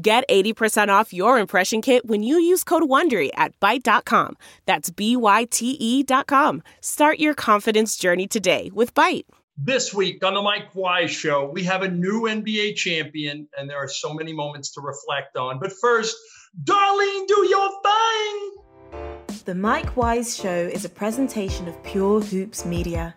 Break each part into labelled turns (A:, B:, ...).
A: Get 80% off your impression kit when you use code WONDERY at Byte.com. That's B-Y-T-E dot com. Start your confidence journey today with Byte.
B: This week on the Mike Wise Show, we have a new NBA champion, and there are so many moments to reflect on. But first, Darlene, do your thing!
C: The Mike Wise Show is a presentation of Pure Hoops Media.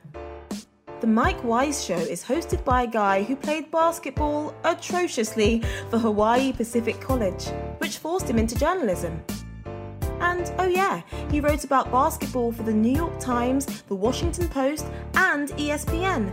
C: The Mike Wise Show is hosted by a guy who played basketball atrociously for Hawaii Pacific College, which forced him into journalism. And oh, yeah, he wrote about basketball for the New York Times, the Washington Post, and ESPN.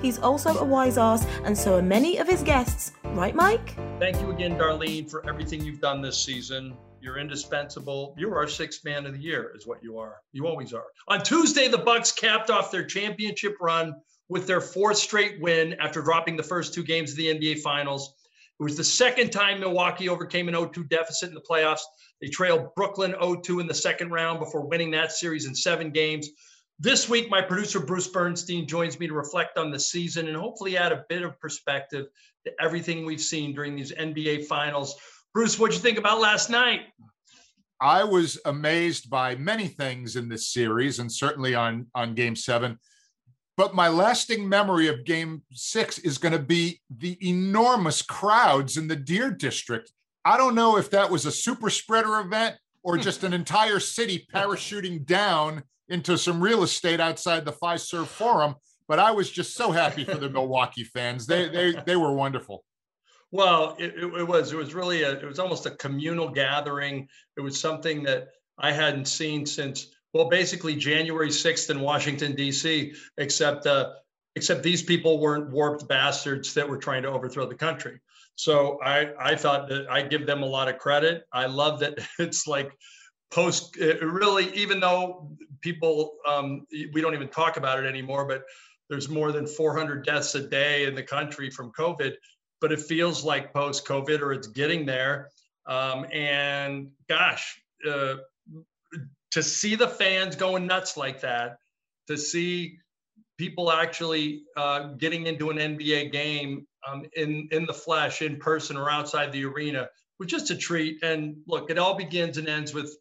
C: He's also a wise ass, and so are many of his guests, right, Mike?
B: Thank you again, Darlene, for everything you've done this season. You're indispensable. You're our sixth man of the year, is what you are. You always are. On Tuesday, the Bucks capped off their championship run with their fourth straight win after dropping the first two games of the NBA Finals. It was the second time Milwaukee overcame an 0-2 deficit in the playoffs. They trailed Brooklyn 0-2 in the second round before winning that series in seven games. This week, my producer Bruce Bernstein joins me to reflect on the season and hopefully add a bit of perspective to everything we've seen during these NBA Finals. Bruce, what'd you think about last night?
D: I was amazed by many things in this series, and certainly on on Game Seven. But my lasting memory of Game Six is going to be the enormous crowds in the Deer District. I don't know if that was a super spreader event or hmm. just an entire city parachuting down into some real estate outside the Fiserv Forum. But I was just so happy for the Milwaukee fans. They they they were wonderful.
B: Well, it, it, was. It was really a. It was almost a communal gathering. It was something that I hadn't seen since well, basically January sixth in Washington D.C. Except uh, except these people weren't warped bastards that were trying to overthrow the country. So I I thought that I give them a lot of credit. I love that it's like post. It really, even though people um, we don't even talk about it anymore, but there's more than 400 deaths a day in the country from COVID but it feels like post COVID or it's getting there. Um, and gosh, uh, to see the fans going nuts like that, to see people actually uh, getting into an NBA game um, in in the flesh, in person, or outside the arena was just a treat. And look, it all begins and ends with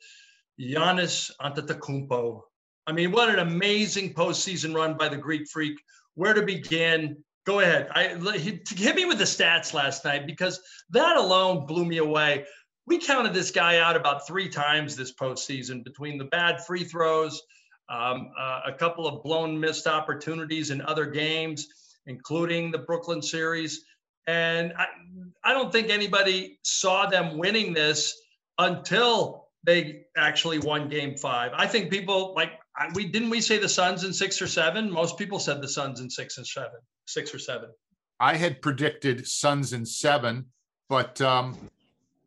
B: Giannis Antetokounmpo. I mean, what an amazing postseason run by the Greek Freak. Where to begin? Go ahead. I hit me with the stats last night because that alone blew me away. We counted this guy out about three times this postseason between the bad free throws, um, uh, a couple of blown missed opportunities in other games, including the Brooklyn series. And I, I don't think anybody saw them winning this until they actually won game five. I think people like we didn't we say the Suns in six or seven? Most people said the Suns in six and seven six or seven.
D: I had predicted Suns in seven, but um,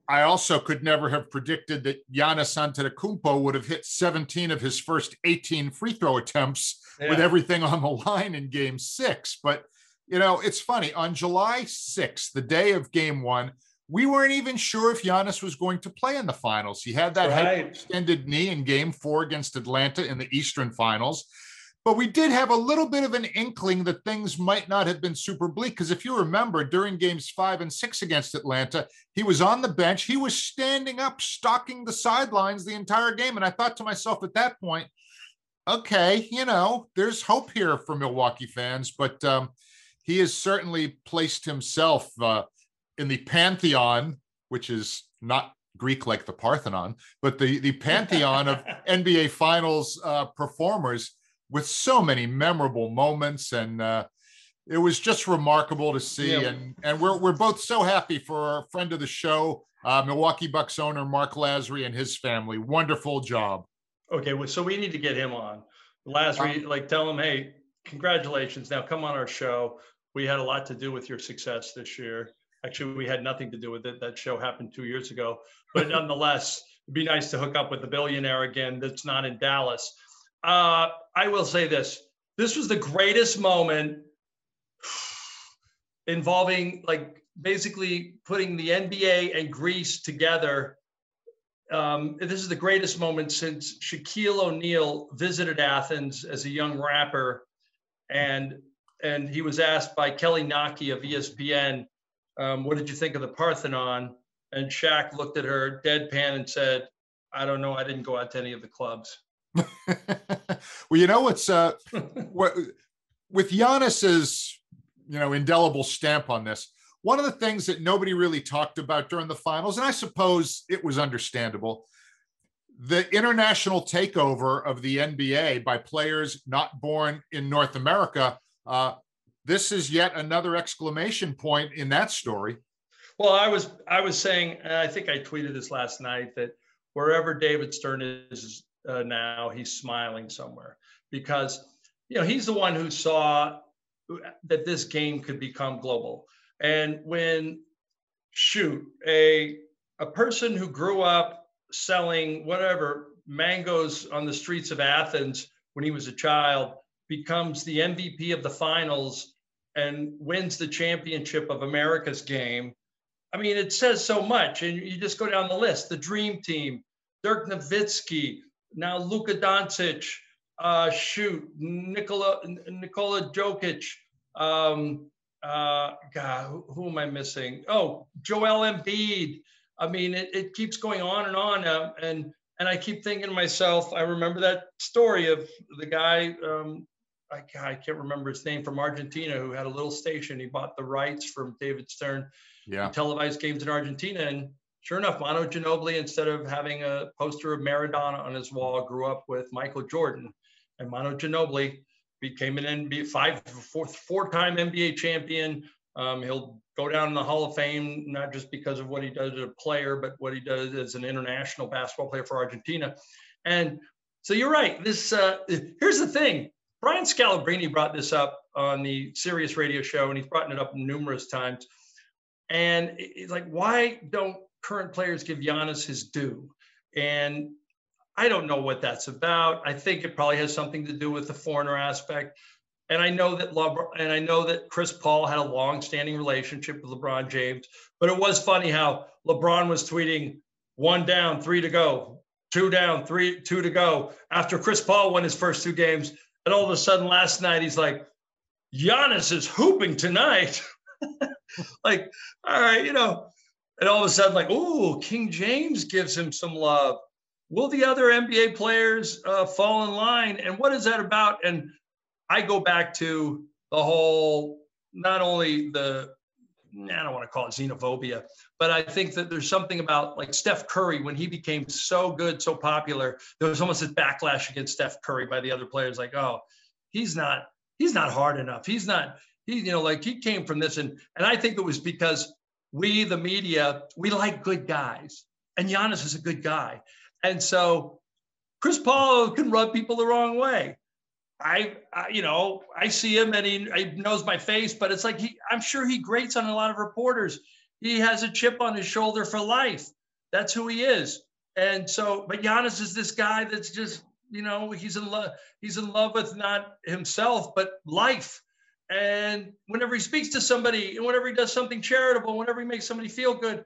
D: I also could never have predicted that Giannis Antetokounmpo would have hit 17 of his first 18 free throw attempts yeah. with everything on the line in Game Six. But you know, it's funny. On July 6th, the day of Game One, we weren't even sure if Giannis was going to play in the finals. He had that right. extended knee in Game Four against Atlanta in the Eastern Finals. But we did have a little bit of an inkling that things might not have been super bleak. Because if you remember, during games five and six against Atlanta, he was on the bench. He was standing up, stalking the sidelines the entire game. And I thought to myself at that point, okay, you know, there's hope here for Milwaukee fans. But um, he has certainly placed himself uh, in the pantheon, which is not Greek like the Parthenon, but the, the pantheon of NBA Finals uh, performers with so many memorable moments and uh, it was just remarkable to see yeah. and and we're we're both so happy for our friend of the show uh, Milwaukee Bucks owner Mark Lasry and his family wonderful job
B: okay well, so we need to get him on Lasry um, like tell him hey congratulations now come on our show we had a lot to do with your success this year Actually, we had nothing to do with it. That show happened two years ago. But nonetheless, it'd be nice to hook up with the billionaire again that's not in Dallas. Uh, I will say this this was the greatest moment involving like basically putting the NBA and Greece together. Um, this is the greatest moment since Shaquille O'Neal visited Athens as a young rapper, and and he was asked by Kelly Naqi of ESPN, um, "What did you think of the Parthenon?" And Shaq looked at her deadpan and said, "I don't know. I didn't go out to any of the clubs."
D: well, you know what's uh, what with Giannis's you know indelible stamp on this one of the things that nobody really talked about during the finals, and I suppose it was understandable, the international takeover of the NBA by players not born in North America. Uh, this is yet another exclamation point in that story.
B: Well, I was I was saying, I think I tweeted this last night that wherever David Stern is uh, now, he's smiling somewhere because you know he's the one who saw that this game could become global. And when shoot a a person who grew up selling whatever mangoes on the streets of Athens when he was a child becomes the MVP of the finals and wins the championship of America's game. I mean, it says so much. And you just go down the list the Dream Team, Dirk Nowitzki, now Luka Doncic, uh, shoot, Nikola, Nikola Jokic, um, uh, God, who, who, am I missing? Oh, Joel Embiid. I mean, it, it keeps going on and on. Uh, and and I keep thinking to myself, I remember that story of the guy, um, I, I can't remember his name from Argentina, who had a little station. He bought the rights from David Stern, yeah, televised games in Argentina. And sure enough, Manu Ginobili, instead of having a poster of Maradona on his wall, grew up with Michael Jordan. And Manu Ginobili became an NBA five four four time NBA champion. Um, he'll go down in the Hall of Fame not just because of what he does as a player, but what he does as an international basketball player for Argentina. And so you're right. This uh, here's the thing. Brian Scalabrine brought this up on the Sirius Radio Show, and he's brought it up numerous times. And it's like, why don't current players give Giannis his due? And I don't know what that's about. I think it probably has something to do with the foreigner aspect. And I know that LeBron, and I know that Chris Paul had a long-standing relationship with LeBron James. But it was funny how LeBron was tweeting one down, three to go, two down, three, two to go after Chris Paul won his first two games. And all of a sudden last night he's like, Giannis is hooping tonight. like, all right, you know. And all of a sudden, like, oh, King James gives him some love will the other NBA players uh, fall in line? And what is that about? And I go back to the whole, not only the, I don't want to call it xenophobia, but I think that there's something about like Steph Curry when he became so good, so popular. There was almost a backlash against Steph Curry by the other players, like, oh, he's not, he's not hard enough. He's not, he, you know, like he came from this, and and I think it was because we, the media, we like good guys, and Giannis is a good guy, and so Chris Paul can rub people the wrong way. I, I, you know, I see him and he, he knows my face, but it's like he, I'm sure he grates on a lot of reporters. He has a chip on his shoulder for life. That's who he is. And so, but Giannis is this guy that's just, you know, he's in love. He's in love with not himself, but life. And whenever he speaks to somebody, and whenever he does something charitable, whenever he makes somebody feel good,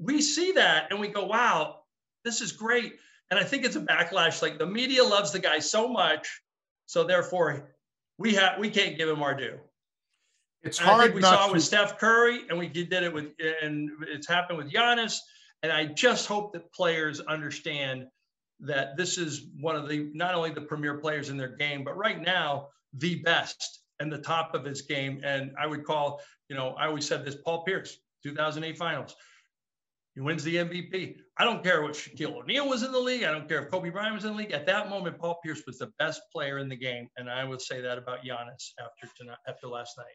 B: we see that and we go, wow, this is great. And I think it's a backlash. Like the media loves the guy so much, so therefore we have we can't give him our due.
D: It's and hard.
B: we saw it with Steph Curry, and we did it with, and it's happened with Giannis. And I just hope that players understand that this is one of the not only the premier players in their game, but right now the best and the top of his game. And I would call, you know, I always said this: Paul Pierce, 2008 Finals. He wins the MVP. I don't care what Shaquille O'Neal was in the league. I don't care if Kobe Bryant was in the league. At that moment, Paul Pierce was the best player in the game, and I would say that about Giannis after tonight, after last night.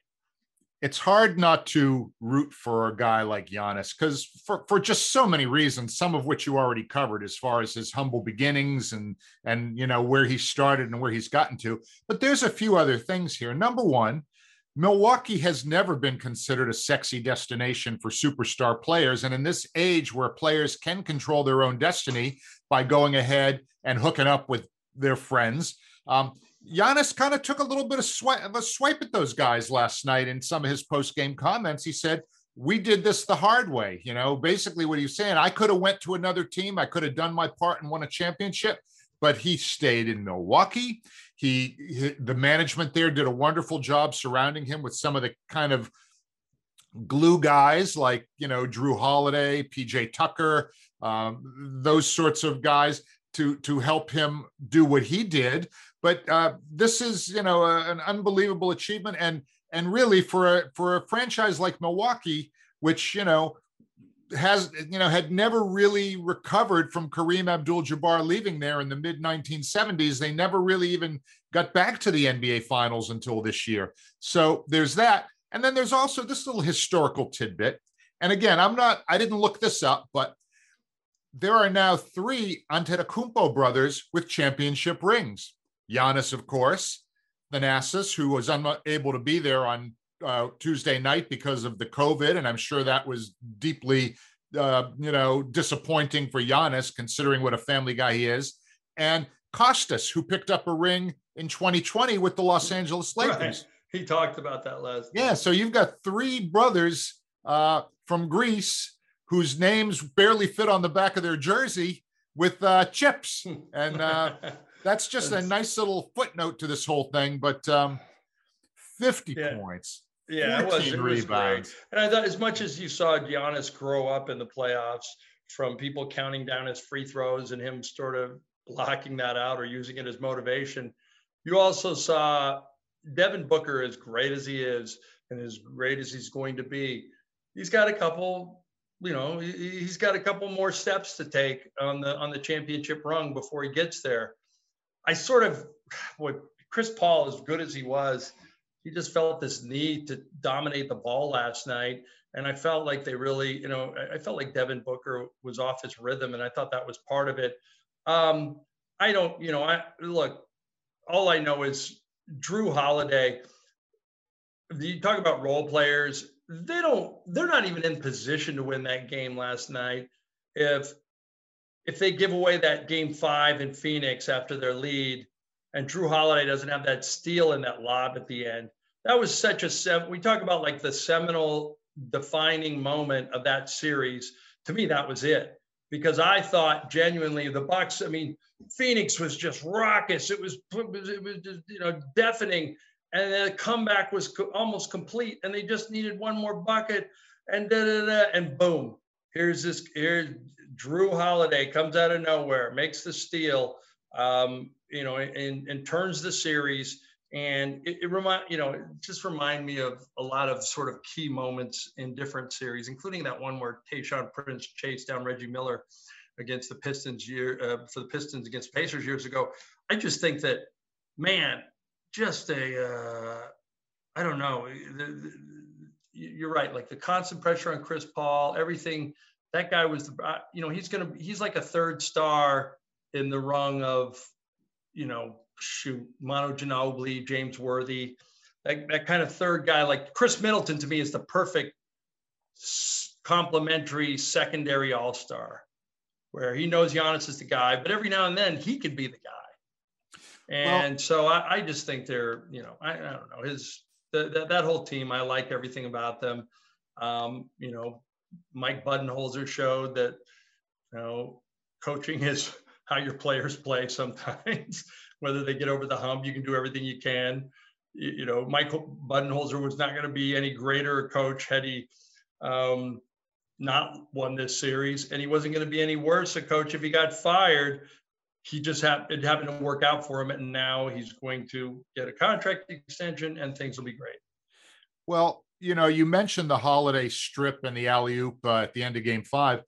D: It's hard not to root for a guy like Giannis because for, for just so many reasons, some of which you already covered, as far as his humble beginnings and and you know where he started and where he's gotten to. But there's a few other things here. Number one, Milwaukee has never been considered a sexy destination for superstar players. And in this age where players can control their own destiny by going ahead and hooking up with their friends, um, Giannis kind of took a little bit of, swipe, a swipe at those guys last night in some of his post-game comments. He said, we did this the hard way. You know, basically what he was saying, I could have went to another team. I could have done my part and won a championship, but he stayed in Milwaukee. He, he, the management there did a wonderful job surrounding him with some of the kind of glue guys like you know Jrue Holiday, PJ Tucker, um, those sorts of guys to to help him do what he did. But uh, this is you know a, an unbelievable achievement, and and really for a for a franchise like Milwaukee, which you know has you know had never really recovered from Kareem Abdul-Jabbar leaving there in the mid 1970s. They never really even got back to the NBA Finals until this year. So there's that, and then there's also this little historical tidbit. And again, I'm not I didn't look this up, but there are now three Antetokounmpo brothers with championship rings. Giannis, of course, Thanasis, who was unable to be there on uh, Tuesday night because of the COVID, and I'm sure that was deeply, uh, you know, disappointing for Giannis, considering what a family guy he is. And Kostas, who picked up a ring in 2020 with the Los Angeles Lakers. Right.
B: He talked about that last.
D: Yeah, so you've got three brothers uh, from Greece whose names barely fit on the back of their jersey with uh, chips, and uh, that's just a nice little footnote to this whole thing. But um, 50 yeah. points.
B: Yeah, it was, it was great. And I thought, as much as you saw Giannis grow up in the playoffs from people counting down his free throws and him sort of blocking that out or using it as motivation, you also saw Devin Booker, as great as he is and as great as he's going to be, he's got a couple, you know, he's got a couple more steps to take on the on the championship rung before he gets there. I sort of, what Chris Paul, as good as he was, he just felt this need to dominate the ball last night. And I felt like they really, you know, I felt like Devin Booker was off his rhythm, and I thought that was part of it. Um, I don't, you know, I look, all I know is Jrue Holiday. You talk about role players, they don't, they're not even in position to win that game last night. If if they give away that game five in Phoenix after their lead, and Jrue Holiday doesn't have that steal in that lob at the end, that was such a. We talk about like the seminal defining moment of that series. To me, that was it because I thought genuinely the Bucks. I mean, Phoenix was just raucous. It was it was just, you know deafening, and the comeback was co- almost complete. And they just needed one more bucket, and da da da, and boom, here's this here's Jrue Holiday comes out of nowhere, makes the steal, um, you know, and, and turns the series. And it, it remind you know, just remind me of a lot of sort of key moments in different series, including that one where Tayshaun Prince chased down Reggie Miller against the Pistons year uh, for the Pistons against Pacers years ago. I just think that, man, just a uh, I don't know. The, the, you're right. Like the constant pressure on Chris Paul, everything that guy was, you know, he's gonna, he's like a third star in the rung of, you know, shoot, Manu Ginobili, James Worthy, that, that kind of third guy. Like Khris Middleton to me is the perfect complementary secondary all star, where he knows Giannis is the guy, but every now and then he could be the guy. And well, so I, I, just think they're, you know, I, I don't know his the, the, that whole team. I like everything about them. Um, you know, Mike Budenholzer showed that you know coaching is how your players play sometimes. Whether they get over the hump, you can do everything you can. You, you know, Michael Budenholzer was not going to be any greater coach had he um, not won this series, and he wasn't going to be any worse a coach if he got fired. He just happened it happened to work out for him, and now he's going to get a contract extension, and things will be great.
D: Well, you know, you mentioned the holiday strip and the alley oop uh, at the end of game five.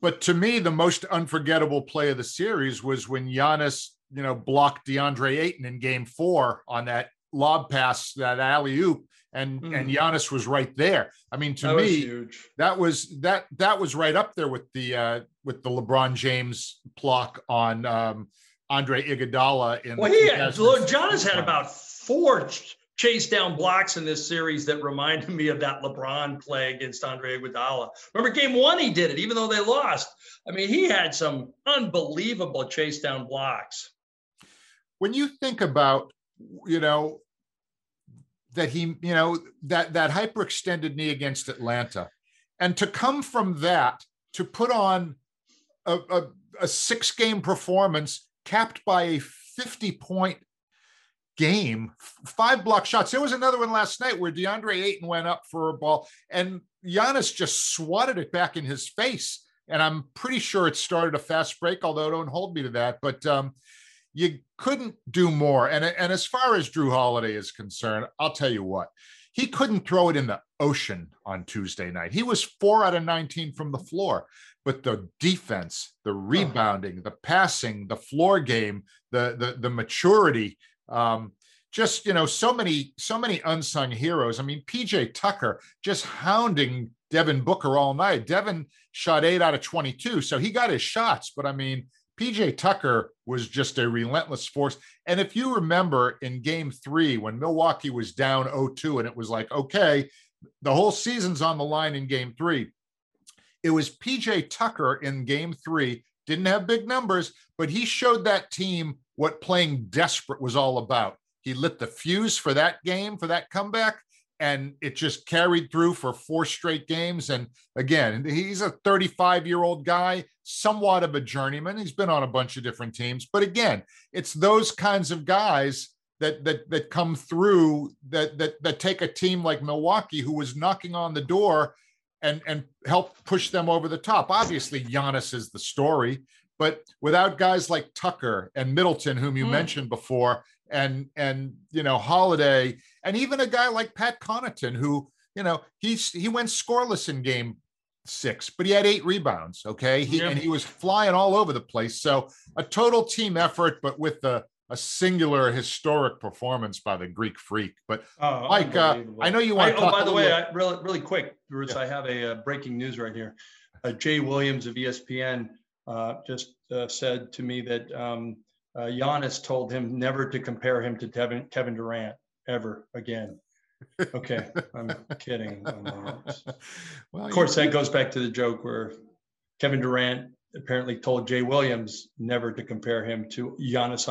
D: But to me, the most unforgettable play of the series was when Giannis, you know, blocked DeAndre Ayton in game four on that lob pass, that alley oop, and mm. and Giannis was right there. I mean, to that me, that was that that was right up there with the uh, with the LeBron James block on um, Andre Iguodala in.
B: Well, he had, look, Giannis had about four chase down blocks in this series that reminded me of that LeBron play against Andre Iguodala. Remember game one, he did it, even though they lost. I mean, he had some unbelievable chase down blocks.
D: When you think about, you know, that he, you know, that that hyperextended knee against Atlanta, and to come from that to put on a, a, a six game performance capped by a 50 point game, five block shots. There was another one last night where DeAndre Ayton went up for a ball and Giannis just swatted it back in his face. And I'm pretty sure it started a fast break, although don't hold me to that. But um, you couldn't do more. And, and as far as Jrue Holiday is concerned, I'll tell you what, he couldn't throw it in the ocean on Tuesday night. He was four out of 19 from the floor but the defense, the rebounding, the passing, the floor game, the the the maturity, um, just you know, so many so many unsung heroes. I mean, PJ Tucker just hounding Devin Booker all night. Devin shot eight out of 22, so he got his shots, but I mean. PJ Tucker was just a relentless force. And if you remember in game three, when Milwaukee was down 0 2, and it was like, okay, the whole season's on the line in game three, it was PJ Tucker in game three, didn't have big numbers, but he showed that team what playing desperate was all about. He lit the fuse for that game, for that comeback, and it just carried through for four straight games. And again, he's a 35 year old guy, somewhat of a journeyman. He's been on a bunch of different teams, but again, it's those kinds of guys that that that come through that that that take a team like Milwaukee, who was knocking on the door and and help push them over the top. Obviously, Giannis is the story, but without guys like Tucker and Middleton, whom you mm. mentioned before, and and you know Holiday, and even a guy like Pat Connaughton, who you know he's he went scoreless in game six, but he had eight rebounds. Okay, he, yeah. and he was flying all over the place. So a total team effort, but with the a singular historic performance by the Greek freak. But oh, Mike, uh, I know you want.
B: I, oh, by the way, I, really, really quick, Bruce, yeah. I have a, uh, breaking news right here. Uh, Jay Williams of ESPN uh, just uh, said to me that um, uh, Giannis told him never to compare him to Kevin, Kevin Durant ever again. Okay, I'm kidding. well, of course, that goes back to the joke where Kevin Durant apparently told Jay Williams never to compare him to Giannis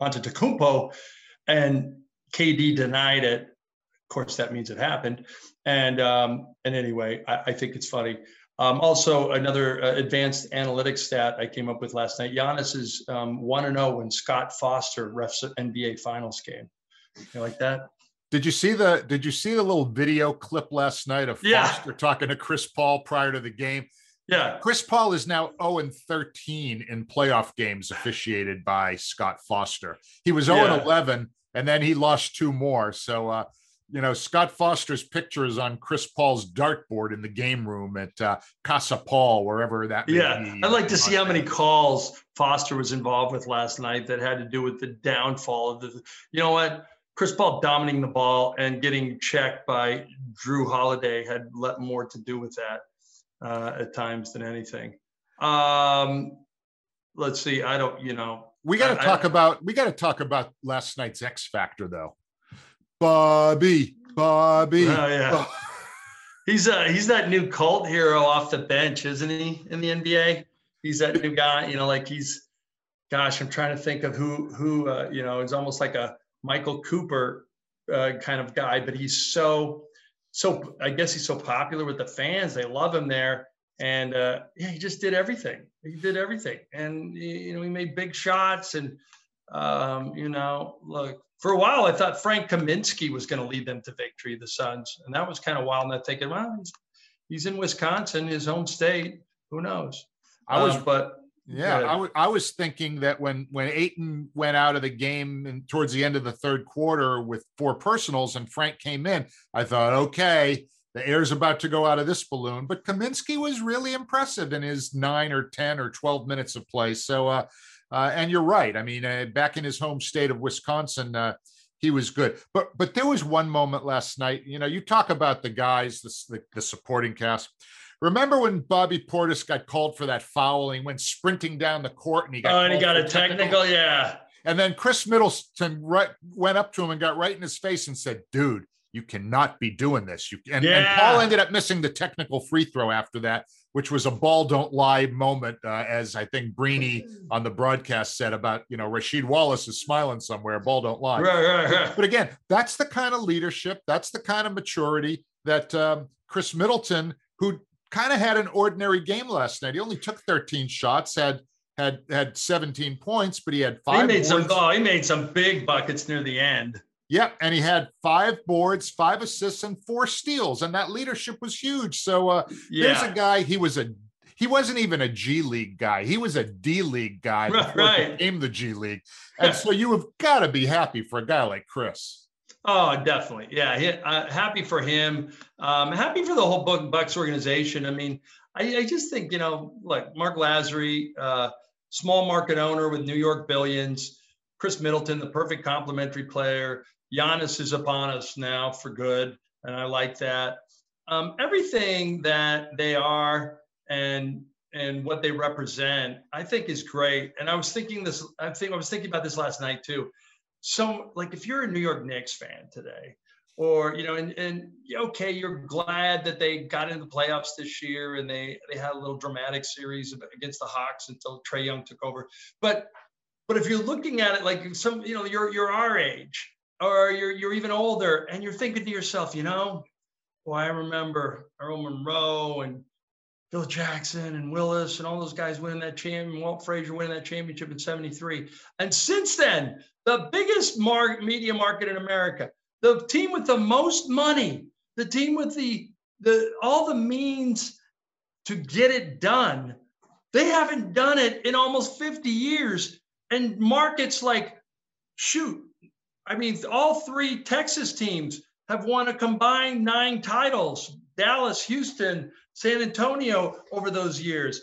B: Antetokounmpo, and KD denied it. Of course, that means it happened. And um, and anyway, I, I think it's funny. Um, also, another uh, advanced analytics stat I came up with last night: Giannis is um, one and zero oh when Scott Foster refs an NBA Finals game. You like that?
D: Did you see the Did you see the little video clip last night of yeah. Foster talking to Chris Paul prior to the game?
B: Yeah.
D: Chris Paul is now 0 and 13 in playoff games officiated by Scott Foster. He was 0 and 11, and then he lost two more. So, uh, you know, Scott Foster's picture is on Chris Paul's dartboard in the game room at uh, Casa Paul, wherever that.
B: yeah, be. I'd like to see how many calls Foster was involved with last night that had to do with the downfall of the. You know what? Chris Paul dominating the ball and getting checked by Jrue Holiday had let more to do with that uh, at times than anything. Um, let's see. I don't, you know,
D: we got to talk I, about, we got to talk about last night's X factor though. Bobby, Bobby.
B: Oh yeah. he's uh he's that new cult hero off the bench, isn't he? In the NBA, he's that new guy. You know, like he's, gosh, I'm trying to think of who who uh, you know is almost like a Michael Cooper uh, kind of guy, but he's so so I guess he's so popular with the fans. They love him there. And uh, yeah, he just did everything. He did everything. And, you know, he made big shots. And, um, you know, look, for a while, I thought Frank Kaminsky was going to lead them to victory, the Suns. And that was kind of wild. And I'm thinking, well, he's, he's in Wisconsin, his home state. Who knows? I was, um, but
D: yeah, I, w- I was thinking that when when Ayton went out of the game and towards the end of the third quarter with four personals and Frank came in, I thought, okay, the air's about to go out of this balloon. But Kaminsky was really impressive in his nine or ten or twelve minutes of play. So, uh, uh, and you're right. I mean, uh, back in his home state of Wisconsin, uh, he was good. But but there was one moment last night. You know, you talk about the guys, the, the, the supporting cast. Remember when Bobby Portis got called for that foul and he went sprinting down the court and he got
B: oh, and he got a technical? technical? Yeah.
D: And then Khris Middleton right, went up to him and got right in his face and said, "Dude, you cannot be doing this." You and, yeah. and Paul ended up missing the technical free throw after that, which was a ball don't lie moment, uh, as I think Breeny on the broadcast said about you know Rasheed Wallace is smiling somewhere. Ball don't lie.
B: Right, right, right.
D: But again, that's the kind of leadership, that's the kind of maturity that um, Khris Middleton, who kind of had an ordinary game last night. He only took 13 shots, had had had 17 points, but he had five.
B: He made boards. some. Oh, he made some big buckets near the end.
D: Yep, and he had five boards, five assists, and four steals, and that leadership was huge. So uh, yeah. there's a guy. He was a he wasn't even a G League guy. He was a D League guy
B: before right.
D: he became the G League. And so you have got to be happy for a guy like Khris.
B: Oh, definitely. Yeah. He, uh, happy for him. Um, happy for the whole Bucks organization. I mean, I, I just think, you know, like Mark Lasry, uh, small market owner with New York billions, Khris Middleton, the perfect complementary player. Giannis is upon us now for good. And I like that. Um, everything that they are and and what they represent, I think is great. And I was thinking this, I think I was thinking about this last night too So, like if you're a New York Knicks fan today, or you know, and and okay, you're glad that they got into the playoffs this year and they they had a little dramatic series against the Hawks until Trae Young took over. But but if you're looking at it like some, you know, you're you're our age or you're you're even older, and you're thinking to yourself, you know, well, I remember Earl Monroe and Phil Jackson and Willis and all those guys winning that champion, Walt Frazier winning that championship in 73. And since then, the biggest mar- media market in America, the team with the most money, the team with the, the all the means to get it done, they haven't done it in almost 50 years. And markets like, shoot, I mean, all three Texas teams have won a combined nine titles Dallas, Houston, San Antonio over those years.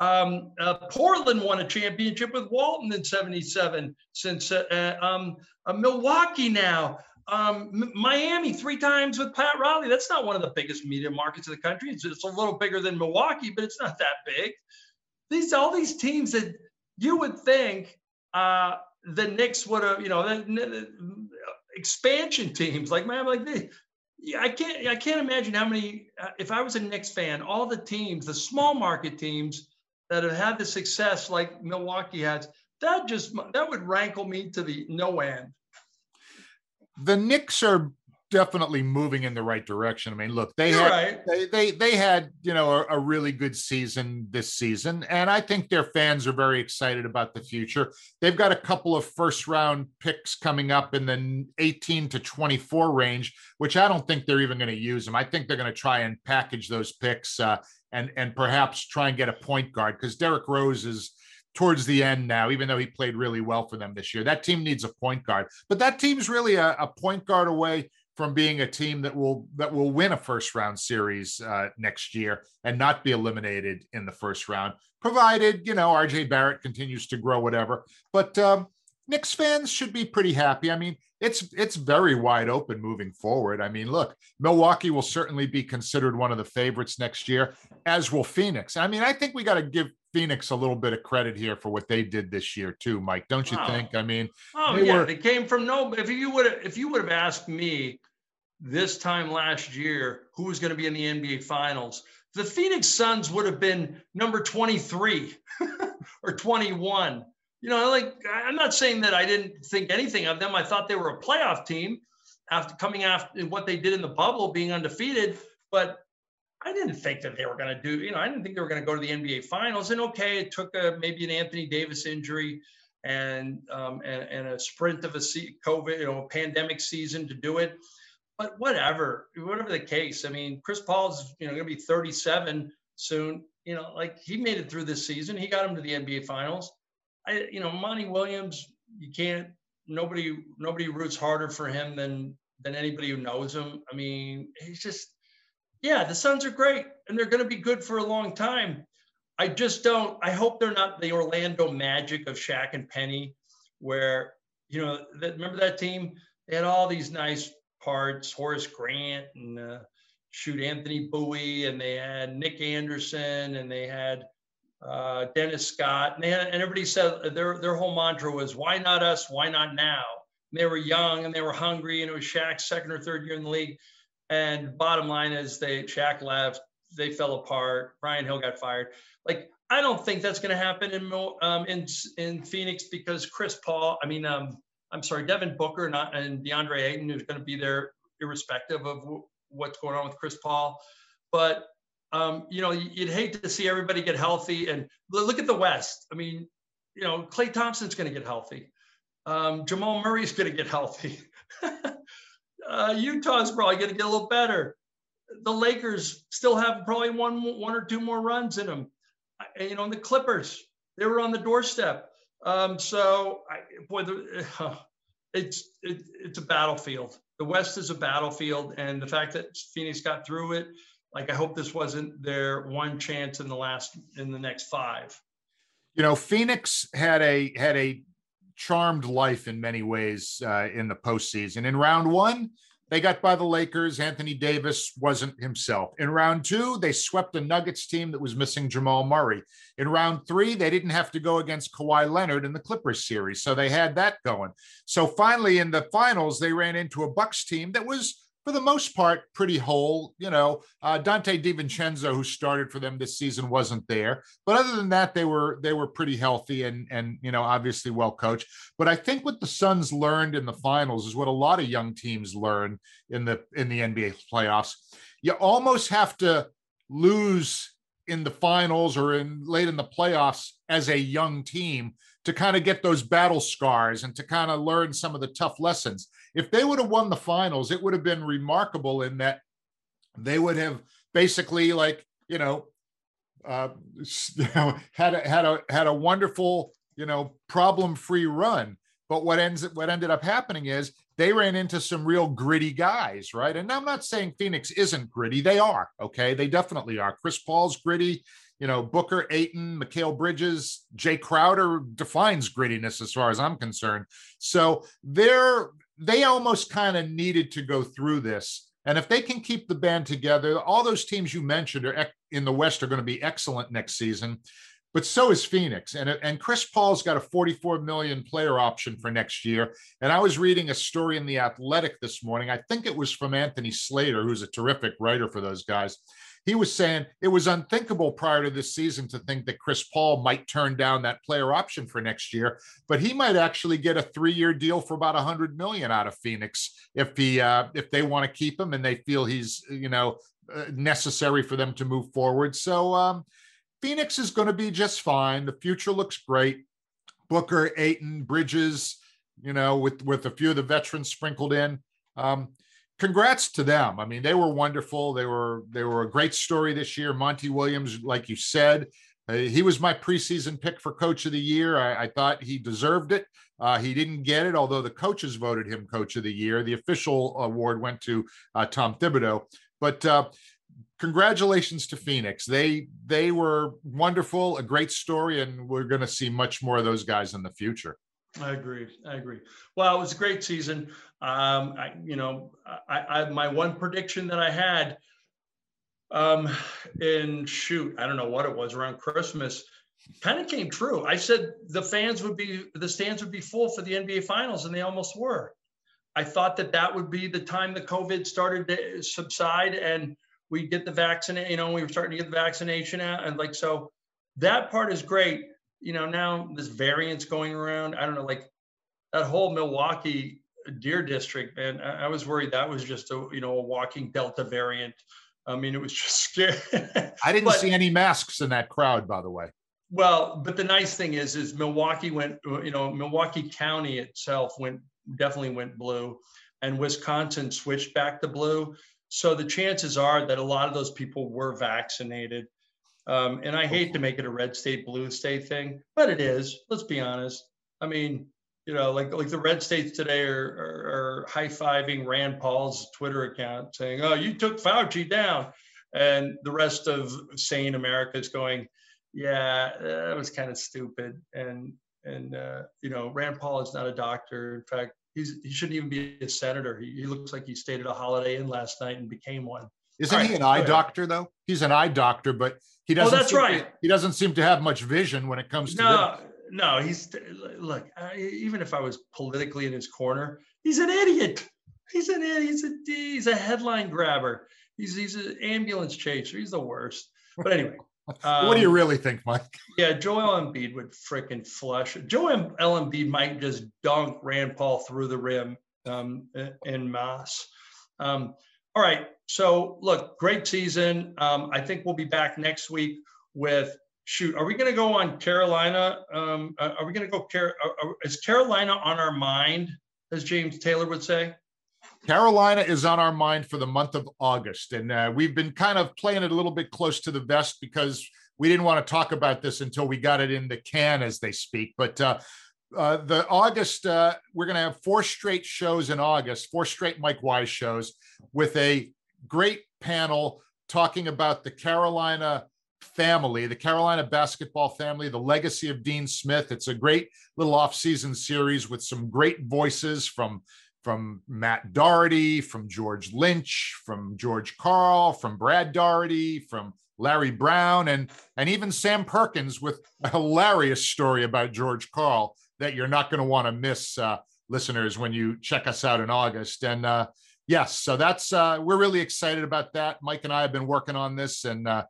B: Um, uh, Portland won a championship with Walton in 77 since uh, uh um, uh, Milwaukee now. Um, Miami three times with Pat Riley. That's not one of the biggest media markets in the country. It's, it's a little bigger than Milwaukee, but it's not that big. These all these teams that you would think uh, the Knicks would have, you know, the, the, expansion teams like man, like this yeah, I can't. I can't imagine how many. Uh, if I was a Knicks fan, all the teams, the small market teams that have had the success like Milwaukee has, that just that would rankle me to the no end.
D: The Knicks are definitely moving in the right direction. I mean, look, they You're had right. they, they they had you know a, a, really good season this season, and I think their fans are very excited about the future. They've got a couple of first round picks coming up in the 18 to 24 range, which I don't think they're even going to use them. I think they're going to try and package those picks uh, and and perhaps try and get a point guard because Derrick Rose is towards the end now, even though he played really well for them this year. That team needs a point guard, but that team's really a, a point guard away from being a team that will that will win a first round series uh, next year and not be eliminated in the first round, provided you know RJ Barrett continues to grow, whatever. But um, Knicks fans should be pretty happy. I mean, it's it's very wide open moving forward. I mean, look, Milwaukee will certainly be considered one of the favorites next year, as will Phoenix. I mean, I think we got to give Phoenix a little bit of credit here for what they did this year too, Mike. Don't you think? I mean,
B: oh they yeah, were... they came from no. If you would have, if you would have asked me this time last year who was going to be in the NBA Finals, the Phoenix Suns would have been number 23 or 21. You know, like I'm not saying that I didn't think anything of them. I thought they were a playoff team after coming after what they did in the bubble, being undefeated. But I didn't think that they were going to do, you know, I didn't think they were going to go to the NBA finals. And okay, it took a, maybe an Anthony Davis injury and, um, and, and a sprint of a COVID, you know, pandemic season to do it. But whatever, whatever the case. I mean, Chris Paul's, you know, going to be 37 soon. You know, like he made it through this season. He got him to the NBA finals. I, you know, Monty Williams, you can't, nobody, nobody roots harder for him than, than anybody who knows him. I mean, he's just, yeah, the Suns are great and they're going to be good for a long time. I just don't. I hope they're not the Orlando Magic of Shaq and Penny, where you know, that, remember that team? They had all these nice parts, Horace Grant and uh, shoot Anthony Bowie, and they had Nick Anderson, and they had uh, Dennis Scott, and, and, everybody said their their whole mantra was "Why not us? Why not now?" And they were young and they were hungry, and it was Shaq's second or third year in the league. And bottom line is, they Shaq left, they fell apart. Brian Hill got fired. Like I don't think that's going to happen in um, in in Phoenix because Chris Paul. I mean, um, I'm sorry, Devin Booker, not and DeAndre Ayton, is going to be there irrespective of w- what's going on with Chris Paul. But um, you know, you'd hate to see everybody get healthy. And look at the West. I mean, you know, Klay Thompson's going to get healthy. Um, Jamal Murray's going to get healthy. uh, Utah's probably going to get a little better. The Lakers still have probably one, one or two more runs in them. You know, and the Clippers, they were on the doorstep. Um, so, I, boy, the, it's it, it's a battlefield. The West is a battlefield, and the fact that Phoenix got through it like I hope this wasn't their one chance in the last in the next five.
D: You know, Phoenix had a had a charmed life in many ways uh, in the postseason. In round one, they got by the Lakers. Anthony Davis wasn't himself. In round two, they swept the Nuggets team that was missing Jamal Murray. In round three, they didn't have to go against Kawhi Leonard in the Clippers series, so they had that going. So finally, in the finals, they ran into a Bucks team that was for the most part, pretty whole. You know, uh, Donte DiVincenzo, who started for them this season, wasn't there, but other than that, they were they were pretty healthy and and you know obviously well coached. But I think what the Suns learned in the finals is what a lot of young teams learn in the in the NBA playoffs. You almost have to lose in the finals or in late in the playoffs as a young team to kind of get those battle scars and to kind of learn some of the tough lessons. If they would have won the finals, it would have been remarkable in that they would have basically like, you know, uh, had a, had a had a wonderful, you know, problem-free run. But what ends what ended up happening is they ran into some real gritty guys, right? And I'm not saying Phoenix isn't gritty. They are, okay? They definitely are. Chris Paul's gritty you know, Booker, Ayton, Mikal Bridges, Jae Crowder defines grittiness as far as I'm concerned. So they're they almost kind of needed to go through this. And if they can keep the band together, all those teams you mentioned are in the West are going to be excellent next season. But so is Phoenix. And, and Chris Paul's got a 44 million player option for next year. And I was reading a story in The Athletic this morning. I think it was from Anthony Slater, who's a terrific writer for those guys he was saying it was unthinkable prior to this season to think that Chris Paul might turn down that player option for next year, but he might actually get a three-year deal for about a hundred million out of Phoenix if he uh, if they want to keep him and they feel he's you know uh, necessary for them to move forward. So um, Phoenix is going to be just fine. The future looks great. Booker, Ayton, Bridges, you know, with with a few of the veterans sprinkled in. Um, congrats to them. I mean, they were wonderful. They were they were a great story this year. Monty Williams, like you said, uh, he was my preseason pick for coach of the year. I, I thought he deserved it. Uh, he didn't get it, although the coaches voted him coach of the year. The official award went to uh, Tom Thibodeau. But uh, congratulations to Phoenix. They they were wonderful, a great story, and we're going to see much more of those guys in the future.
B: I agree. I agree. Well, it was a great season. Um, I, you know, I, I, my one prediction that I had um, in shoot, I don't know what it was around Christmas, kind of came true. I said the fans would be, the stands would be full for the NBA Finals, and they almost were. I thought that that would be the time the COVID started to subside, and we get the vaccine. You know, we were starting to get the vaccination out, and like so, that part is great you know, now this variance going around. I don't know, like that whole Milwaukee deer district, man. I, I was worried that was just a you know a walking Delta variant. I mean, it was just scary.
D: I didn't but, see any masks in that crowd, by the way.
B: Well, but the nice thing is, is Milwaukee went, you know, Milwaukee County itself went definitely went blue, and Wisconsin switched back to blue. So the chances are that a lot of those people were vaccinated. Um, and I hate to make it a red state, blue state thing, but it is. Let's be honest. I mean, you know, like like the red states today are, are, are high fiving Rand Paul's Twitter account, saying, "Oh, you took Fauci down," and the rest of sane America is going, "Yeah, that was kind of stupid." And and uh, you know, Rand Paul is not a doctor. In fact, he's he shouldn't even be a senator. He, he looks like he stayed at a Holiday Inn last night and became one.
D: Isn't right. he an eye doctor though? He's an eye doctor, but he doesn't.
B: Oh, that's right.
D: To, he doesn't seem to have much vision when it comes to.
B: No, this. no. He's look. I, even if I was politically in his corner, he's an idiot. He's an idiot. He's a he's a headline grabber. He's he's an ambulance chaser. He's the worst. But anyway.
D: Um, what do you um, really think, Mike?
B: Yeah, Joel Embiid would freaking flush. Joel Embiid might just dunk Rand Paul through the rim um, in mass. Um, all right. So look, great season. Um, I think we'll be back next week with shoot. Are we going to go on Carolina? Um, uh, are we going to go? Uh, uh, is Carolina on our mind, as James Taylor would say?
D: Carolina is on our mind for the month of August, and uh, we've been kind of playing it a little bit close to the vest because we didn't want to talk about this until we got it in the can, as they speak. But uh, uh, the August, uh, we're going to have four straight shows in August, four straight Mike Wise shows with a great panel talking about the Carolina family, the Carolina basketball family, the legacy of Dean Smith. It's a great little off-season series with some great voices from from Matt Doherty, from George Lynch, from George Karl, from Brad Daugherty, from Larry Brown, and and even Sam Perkins with a hilarious story about George Karl that you're not going to want to miss, uh, listeners, when you check us out in August. And uh, yes, so that's uh, we're really excited about that. Mike and I have been working on this, and uh,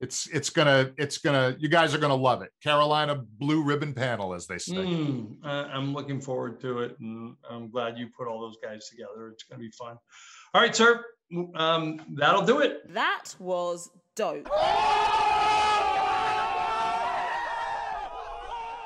D: it's it's gonna it's gonna you guys are gonna love it. Carolina blue ribbon panel, as they say.
B: Mm, I'm looking forward to it, and I'm glad you put all those guys together. It's gonna be fun. All right, sir. Um, that'll do it.
C: That was dope.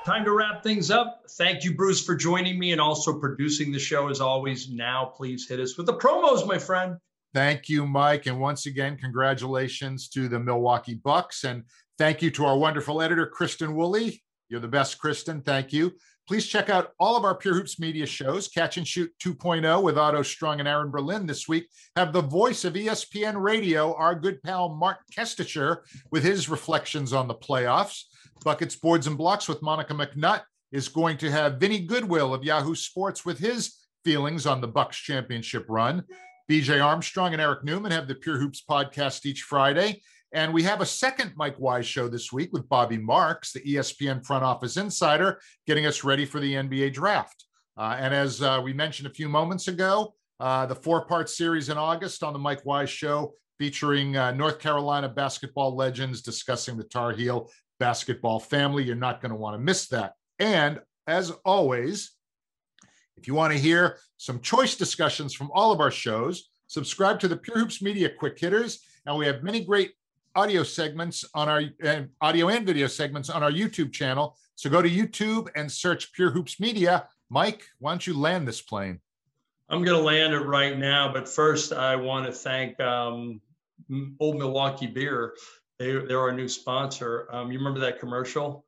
B: Time to wrap things up. Thank you, Bruce, for joining me and also producing the show as always. Now, please hit us with the promos, my friend.
D: Thank you, Mike. And once again, congratulations to the Milwaukee Bucks. And thank you to our wonderful editor, Kristen Woolley. You're the best, Kristen. Thank you. Please check out all of our Pure Hoops media shows. Catch and Shoot 2.0 with Otto Strong and Aaron Berlin this week. Have the voice of ESPN Radio, our good pal Marc Kestecher, with his reflections on the playoffs. Buckets, Boards, and Blocks with Monica McNutt is going to have Vinny Goodwill of Yahoo Sports with his feelings on the Bucks championship run. BJ Armstrong and Eric Newman have the Pure Hoops podcast each Friday. And we have a second Mike Wise show this week with Bobby Marks, the ESPN front office insider, getting us ready for the NBA draft. Uh, and as uh, we mentioned a few moments ago, uh, the four part series in August on the Mike Wise show featuring uh, North Carolina basketball legends discussing the Tar Heel basketball family. You're not going to want to miss that. And as always, if you want to hear some choice discussions from all of our shows, subscribe to the Pure Hoops Media Quick Hitters. And we have many great audio segments on our uh, audio and video segments on our YouTube channel. So go to YouTube and search Pure Hoops Media. Mike, why don't you land this plane?
B: I'm going to land it right now, but first I want to thank um, Old Milwaukee Beer they, they're our new sponsor. Um, you remember that commercial?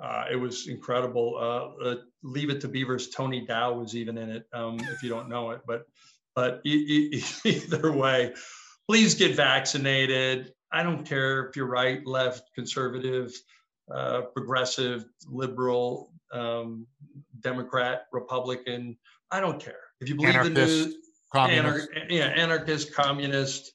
B: Uh, it was incredible. Uh, uh, Leave It to Beavers. Tony Dow was even in it. Um, if you don't know it, but but e- e- either way, please get vaccinated. I don't care if you're right, left, conservative, uh, progressive, liberal, um, Democrat, Republican. I don't care. If you believe anarchist, the news,
D: communist.
B: Anar- yeah, anarchist, communist,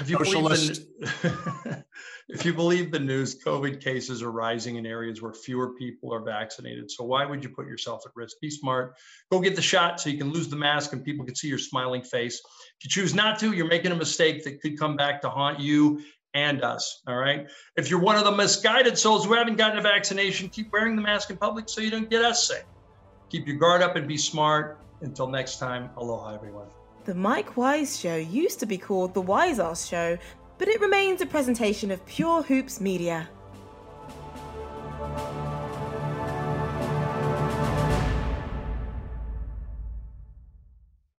B: if you, believe the, if you believe the news, COVID cases are rising in areas where fewer people are vaccinated. So why would you put yourself at risk? Be smart. Go get the shot so you can lose the mask and people can see your smiling face. If you choose not to, you're making a mistake that could come back to haunt you and us. All right. If you're one of the misguided souls who haven't gotten a vaccination, keep wearing the mask in public so you don't get us sick. Keep your guard up and be smart. Until next time, aloha, everyone.
C: The Mike Wise Show used to be called The Wise Ass Show, but it remains a presentation of Pure Hoops Media.